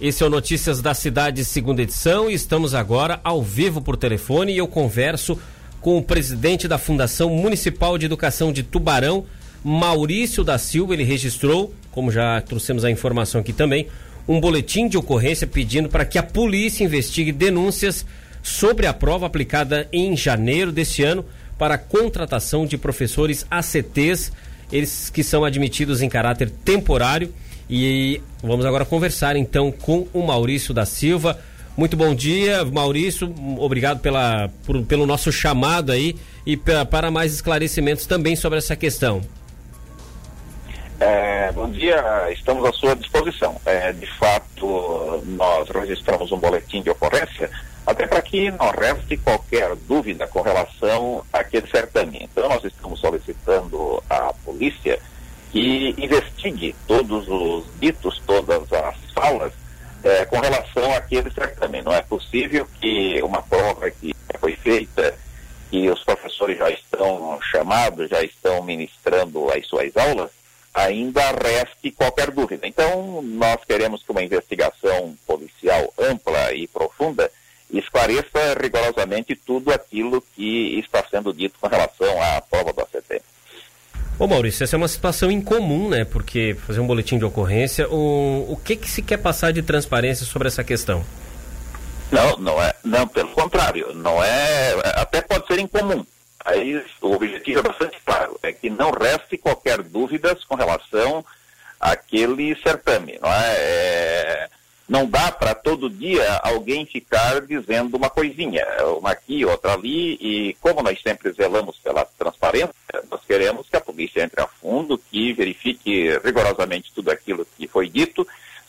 Esse é o Notícias da Cidade, segunda edição, e estamos agora ao vivo por telefone e eu converso com o presidente da Fundação Municipal de Educação de Tubarão, Maurício da Silva. Ele registrou, como já trouxemos a informação aqui também, um boletim de ocorrência pedindo para que a polícia investigue denúncias sobre a prova aplicada em janeiro deste ano para a contratação de professores ACTs, eles que são admitidos em caráter temporário e vamos agora conversar então com o Maurício da Silva. Muito bom dia, Maurício. Obrigado pela, por, pelo nosso chamado aí e pra, para mais esclarecimentos também sobre essa questão. É, bom dia, estamos à sua disposição. É, de fato, nós registramos um boletim de ocorrência, até para que não reste qualquer dúvida com relação àquele certame. Então, nós estamos solicitando à polícia que investigue todos os ditos, todas as falas é, com relação àquele certame. Não é possível que uma prova que foi feita e os professores já estão chamados, já estão ministrando as suas aulas, ainda reste qualquer dúvida. Então, nós queremos que uma investigação policial ampla e profunda esclareça rigorosamente tudo aquilo que está sendo dito com relação à prova ACT. Ô Maurício, essa é uma situação incomum, né? Porque fazer um boletim de ocorrência, o, o que que se quer passar de transparência sobre essa questão? Não, não é, não, pelo contrário, não é, até pode ser incomum. Aí o objetivo é bastante claro, é que não reste qualquer dúvidas com relação àquele certame, não é? é não dá para todo dia alguém ficar dizendo uma coisinha, uma aqui, outra ali, e como nós sempre zelamos pela transparência, nós queremos que a polícia entre a fundo, que verifique rigorosamente tudo aquilo que foi dito,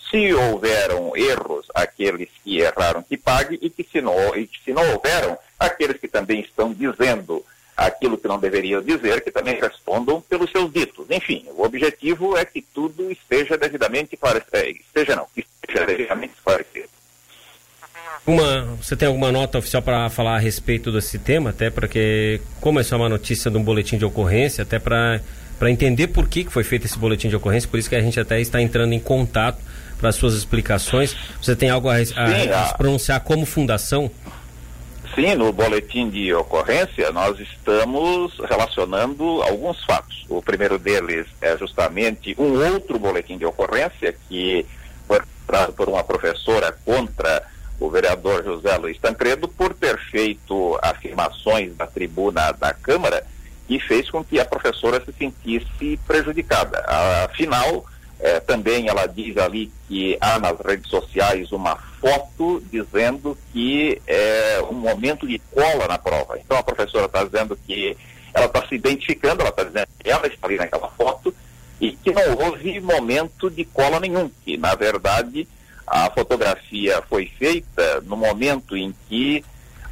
se houveram erros, aqueles que erraram que pague, e que se não, e que se não houveram, aqueles que também estão dizendo aquilo que não deveriam dizer, que também respondam pelos seus ditos. Enfim, o objetivo é que tudo esteja devidamente esclarecido, esteja não, esteja devidamente esclarecido. Uma, você tem alguma nota oficial para falar a respeito desse tema, até porque, como essa é uma notícia de um boletim de ocorrência, até para entender por que, que foi feito esse boletim de ocorrência, por isso que a gente até está entrando em contato para as suas explicações. Você tem algo a, a, Sim, a, a pronunciar como fundação? Sim, no boletim de ocorrência nós estamos relacionando alguns fatos. O primeiro deles é justamente um outro boletim de ocorrência que foi por uma professora contra o vereador José Luiz Tancredo por ter feito afirmações da tribuna da Câmara que fez com que a professora se sentisse prejudicada. Afinal, é, também ela diz ali que há nas redes sociais uma foto dizendo que é um momento de cola na prova. Então a professora está dizendo que ela está se identificando, ela está dizendo que ela está ali naquela foto e que não houve momento de cola nenhum, que na verdade a fotografia foi feita no momento em que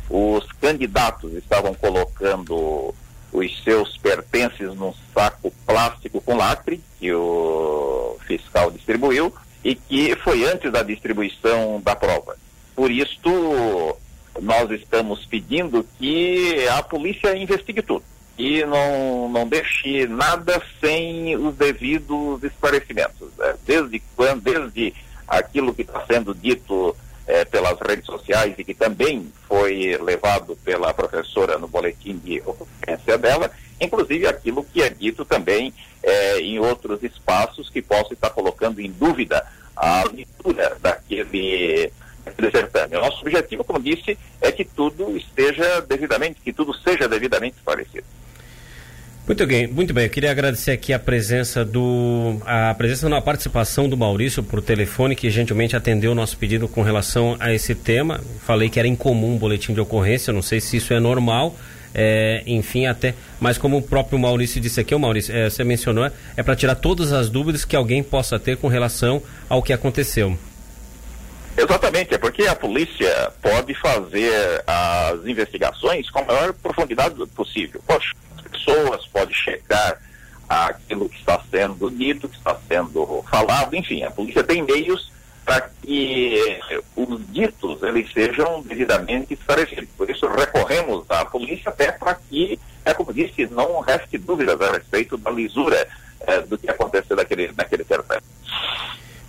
os candidatos estavam colocando os seus pertences num saco plástico com lacre, que o fiscal distribuiu, e que foi antes da distribuição da prova. Por isso, nós estamos pedindo que a polícia investigue tudo e não, não deixe nada sem os devidos esclarecimentos. É, desde quando, desde aquilo que está sendo dito é, pelas redes sociais e que também foi levado pela professora no boletim de ocorrência dela, inclusive aquilo que é dito também é, em outros espaços que possam estar colocando em dúvida a leitura daquele, certame. O nosso objetivo, como disse, é que tudo esteja devidamente, que tudo seja devidamente esclarecido. Muito bem, muito bem. Eu queria agradecer aqui a presença do a presença na participação do Maurício por telefone que gentilmente atendeu o nosso pedido com relação a esse tema. Falei que era incomum um boletim de ocorrência, não sei se isso é normal. É, enfim, até, mas como o próprio Maurício disse aqui, o Maurício, é, você mencionou, é para tirar todas as dúvidas que alguém possa ter com relação ao que aconteceu. Exatamente, é porque a polícia pode fazer as investigações com a maior profundidade possível. Poxa, pessoas, pode checar aquilo que está sendo dito, que está sendo falado, enfim, a polícia tem meios para que os ditos eles sejam devidamente esclarecidos. Por isso recorremos à polícia até para que, é como disse, não reste dúvidas a respeito da lisura é, do que aconteceu naquele, naquele.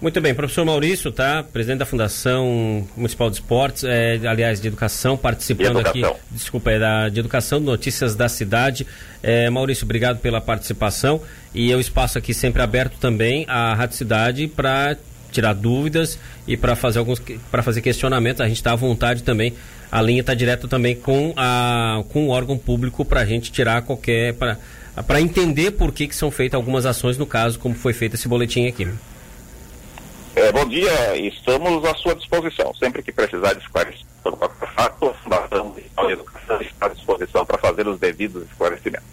Muito bem, professor Maurício, tá? Presidente da Fundação Municipal de Esportes, é, aliás, de Educação, participando aqui. Desculpa, é da, de Educação, Notícias da Cidade. É, Maurício, obrigado pela participação. E eu espaço aqui sempre aberto também à Rádio Cidade para tirar dúvidas e para fazer alguns para fazer questionamentos. A gente está à vontade também. A linha está direto também com, a, com o órgão público para a gente tirar qualquer. para entender por que, que são feitas algumas ações, no caso, como foi feito esse boletim aqui. É, bom dia, estamos à sua disposição. Sempre que precisar de esclarecer qualquer fato, a Fundação de Educação está à disposição para fazer os devidos esclarecimentos.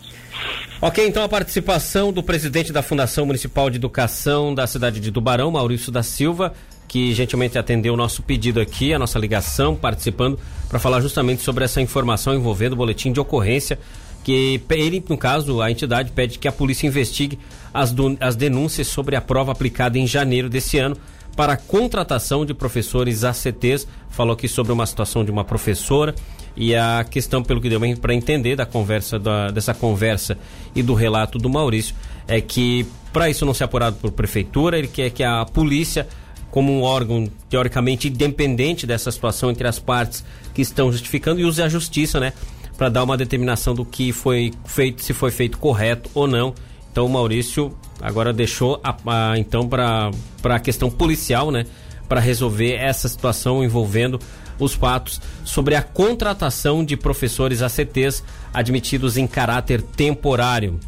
Ok, então a participação do presidente da Fundação Municipal de Educação da cidade de Tubarão, Maurício da Silva, que gentilmente atendeu o nosso pedido aqui, a nossa ligação, participando para falar justamente sobre essa informação envolvendo o boletim de ocorrência que ele, no caso, a entidade pede que a polícia investigue as, as denúncias sobre a prova aplicada em janeiro desse ano para a contratação de professores ACTs. Falou aqui sobre uma situação de uma professora e a questão, pelo que deu para entender da conversa da, dessa conversa e do relato do Maurício, é que para isso não ser apurado por prefeitura, ele quer que a polícia como um órgão teoricamente independente dessa situação entre as partes que estão justificando e use a justiça, né, para dar uma determinação do que foi feito, se foi feito correto ou não. Então o Maurício agora deixou a, a então para a questão policial, né, para resolver essa situação envolvendo os fatos sobre a contratação de professores ACTs admitidos em caráter temporário.